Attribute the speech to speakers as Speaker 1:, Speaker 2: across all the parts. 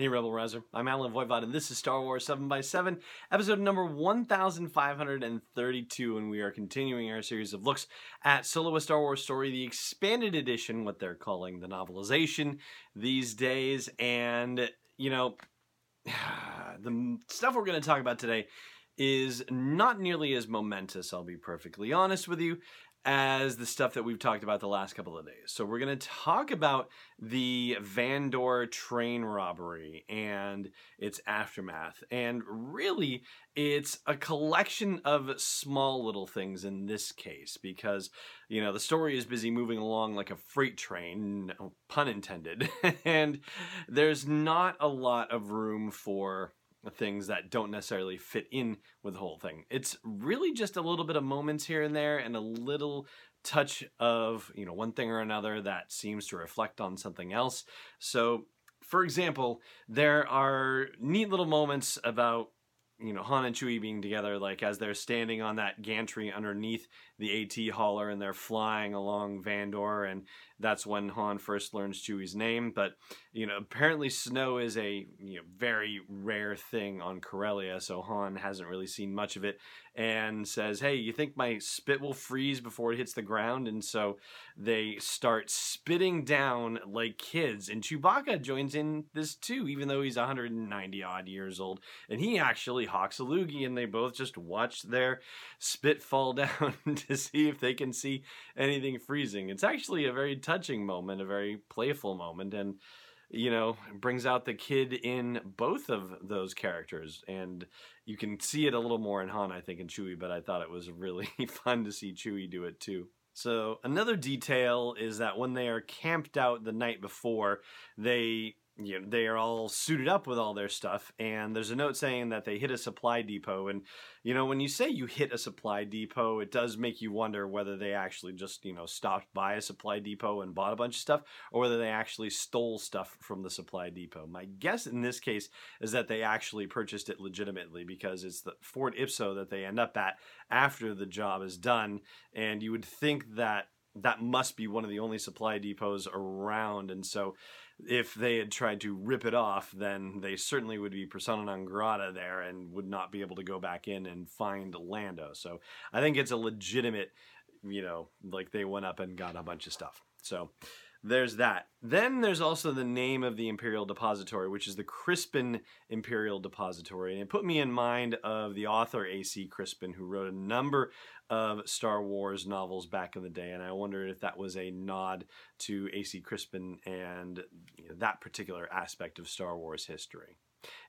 Speaker 1: Hey, Rebel Rouser. I'm Allen Voivod, and this is Star Wars 7x7, episode number 1532, and we are continuing our series of looks at Solo a Star Wars Story, the expanded edition, what they're calling the novelization these days. And, you know, the stuff we're going to talk about today is not nearly as momentous, I'll be perfectly honest with you, as the stuff that we've talked about the last couple of days. So we're going to talk about the Vandor train robbery and its aftermath. And really, it's a collection of small little things in this case because, you know, the story is busy moving along like a freight train, pun intended. and there's not a lot of room for things that don't necessarily fit in with the whole thing. It's really just a little bit of moments here and there and a little touch of, you know, one thing or another that seems to reflect on something else. So, for example, there are neat little moments about you know Han and Chewie being together, like as they're standing on that gantry underneath the AT hauler and they're flying along Vandor, and that's when Han first learns Chewie's name. But you know, apparently snow is a you know, very rare thing on Corellia, so Han hasn't really seen much of it, and says, "Hey, you think my spit will freeze before it hits the ground?" And so they start spitting down like kids, and Chewbacca joins in this too, even though he's 190 odd years old, and he actually hawks a loogie, and they both just watch their spit fall down to see if they can see anything freezing. It's actually a very touching moment, a very playful moment, and you know brings out the kid in both of those characters and you can see it a little more in Han I think in Chewie but I thought it was really fun to see Chewie do it too. So another detail is that when they are camped out the night before they you know, they are all suited up with all their stuff and there's a note saying that they hit a supply depot and you know when you say you hit a supply depot it does make you wonder whether they actually just you know stopped by a supply depot and bought a bunch of stuff or whether they actually stole stuff from the supply depot. My guess in this case is that they actually purchased it legitimately because it's the Fort Ipso that they end up at after the job is done and you would think that that must be one of the only supply depots around and so if they had tried to rip it off, then they certainly would be persona non grata there and would not be able to go back in and find Lando. So I think it's a legitimate, you know, like they went up and got a bunch of stuff. So there's that. Then there's also the name of the Imperial Depository, which is the Crispin Imperial Depository. And it put me in mind of the author A.C. Crispin, who wrote a number of Star Wars novels back in the day. And I wondered if that was a nod to A.C. Crispin and you know, that particular aspect of Star Wars history.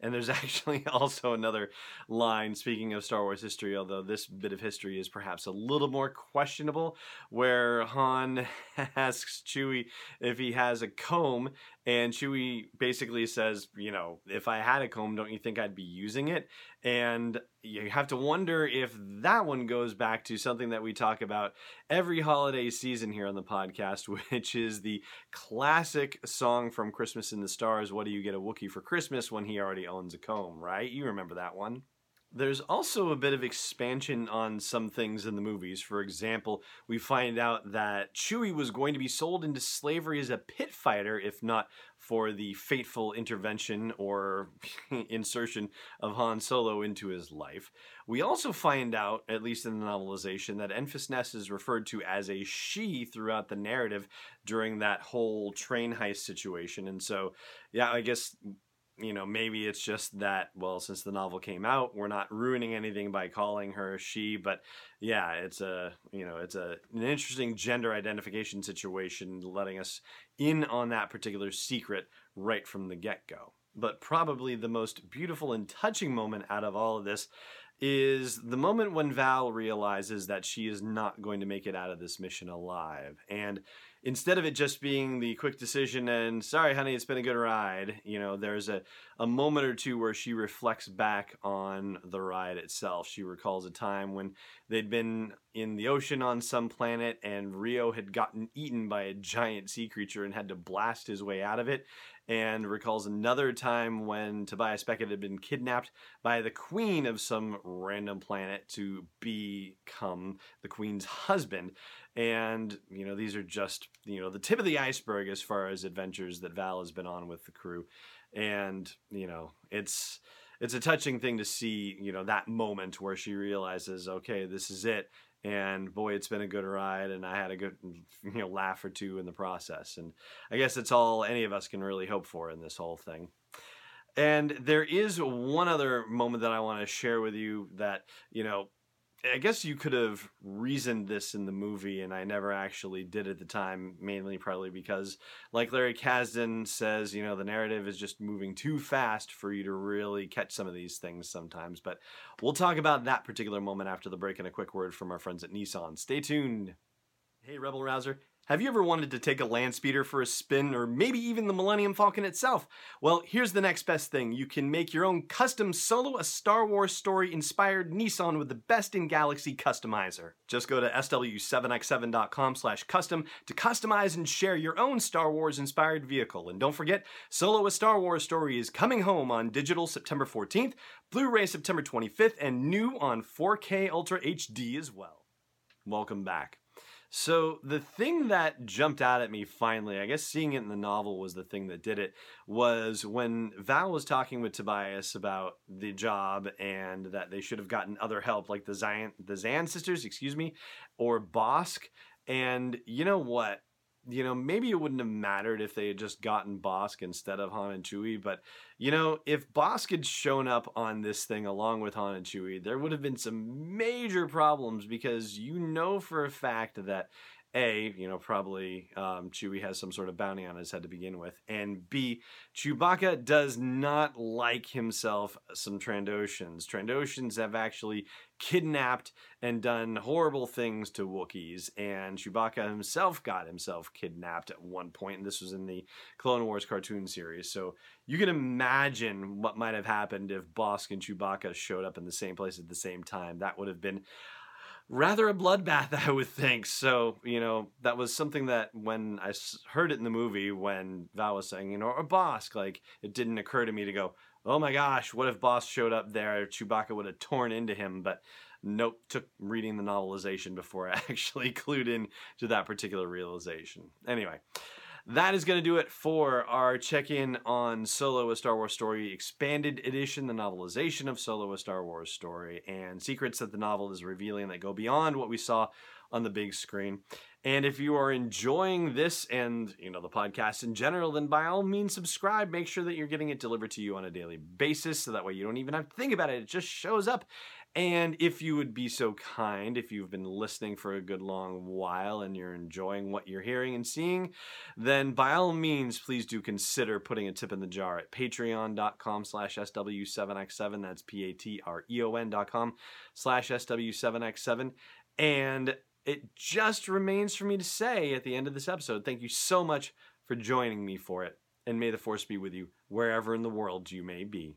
Speaker 1: And there's actually also another line, speaking of Star Wars history, although this bit of history is perhaps a little more questionable, where Han asks Chewie if he has a comb, and Chewie basically says, you know, if I had a comb, don't you think I'd be using it? And you have to wonder if that one goes back to something that we talk about every holiday season here on the podcast, which is the classic song from Christmas in the Stars What do you get a Wookiee for Christmas when he already owns a comb, right? You remember that one. There's also a bit of expansion on some things in the movies. For example, we find out that Chewie was going to be sold into slavery as a pit fighter, if not for the fateful intervention or insertion of Han Solo into his life. We also find out, at least in the novelization, that Enfys Nest is referred to as a she throughout the narrative during that whole train heist situation. And so, yeah, I guess you know, maybe it's just that, well, since the novel came out, we're not ruining anything by calling her she, but yeah, it's a, you know, it's a, an interesting gender identification situation letting us in on that particular secret right from the get go. But probably the most beautiful and touching moment out of all of this is the moment when Val realizes that she is not going to make it out of this mission alive. And instead of it just being the quick decision and sorry honey it's been a good ride you know there's a, a moment or two where she reflects back on the ride itself. She recalls a time when they'd been in the ocean on some planet and rio had gotten eaten by a giant sea creature and had to blast his way out of it and recalls another time when Tobias Beckett had been kidnapped by the queen of some random planet to become the queen's husband. And, you know, these are just, you know, the tip of the iceberg as far as adventures that Val has been on with the crew. And, you know, it's it's a touching thing to see, you know, that moment where she realizes, okay, this is it and boy it's been a good ride and i had a good you know laugh or two in the process and i guess it's all any of us can really hope for in this whole thing. And there is one other moment that i want to share with you that you know I guess you could have reasoned this in the movie, and I never actually did at the time, mainly probably because, like Larry Kasdan says, you know, the narrative is just moving too fast for you to really catch some of these things sometimes. But we'll talk about that particular moment after the break and a quick word from our friends at Nissan. Stay tuned. Hey, Rebel Rouser. Have you ever wanted to take a land speeder for a spin or maybe even the Millennium Falcon itself? Well, here's the next best thing. You can make your own custom solo a Star Wars story inspired Nissan with the best in galaxy customizer. Just go to sw7x7.com slash custom to customize and share your own Star Wars inspired vehicle. And don't forget, Solo a Star Wars story is coming home on digital September 14th, Blu-ray September 25th, and new on 4K Ultra HD as well. Welcome back. So the thing that jumped out at me finally, I guess seeing it in the novel was the thing that did it, was when Val was talking with Tobias about the job and that they should have gotten other help, like the Zan, the Zan sisters, excuse me, or Bossk. And you know what? You know, maybe it wouldn't have mattered if they had just gotten Bossk instead of Han and Chewie. But, you know, if Bossk had shown up on this thing along with Han and Chewie, there would have been some major problems because you know for a fact that a, you know, probably um, Chewie has some sort of bounty on his head to begin with, and B, Chewbacca does not like himself some Trandoshans. Trandoshans have actually kidnapped and done horrible things to Wookiees, and Chewbacca himself got himself kidnapped at one point, and this was in the Clone Wars cartoon series. So you can imagine what might have happened if Bossk and Chewbacca showed up in the same place at the same time. That would have been rather a bloodbath, I would think. So, you know, that was something that when I heard it in the movie, when Val was saying, you know, or Bossk, like, it didn't occur to me to go, oh my gosh, what if Bossk showed up there? Chewbacca would have torn into him. But nope, took reading the novelization before I actually clued in to that particular realization. Anyway that is going to do it for our check in on Solo, a Star Wars Story Expanded Edition, the novelization of Solo, a Star Wars Story, and secrets that the novel is revealing that go beyond what we saw on the big screen. And if you are enjoying this and you know the podcast in general, then by all means subscribe. Make sure that you're getting it delivered to you on a daily basis, so that way you don't even have to think about it. It just shows up and if you would be so kind, if you've been listening for a good long while and you're enjoying what you're hearing and seeing, then by all means, please do consider putting a tip in the jar at patreon.com slash SW7X7. That's P-A-T-R-E-O-N dot com slash SW7X7. And it just remains for me to say at the end of this episode, thank you so much for joining me for it. And may the force be with you wherever in the world you may be.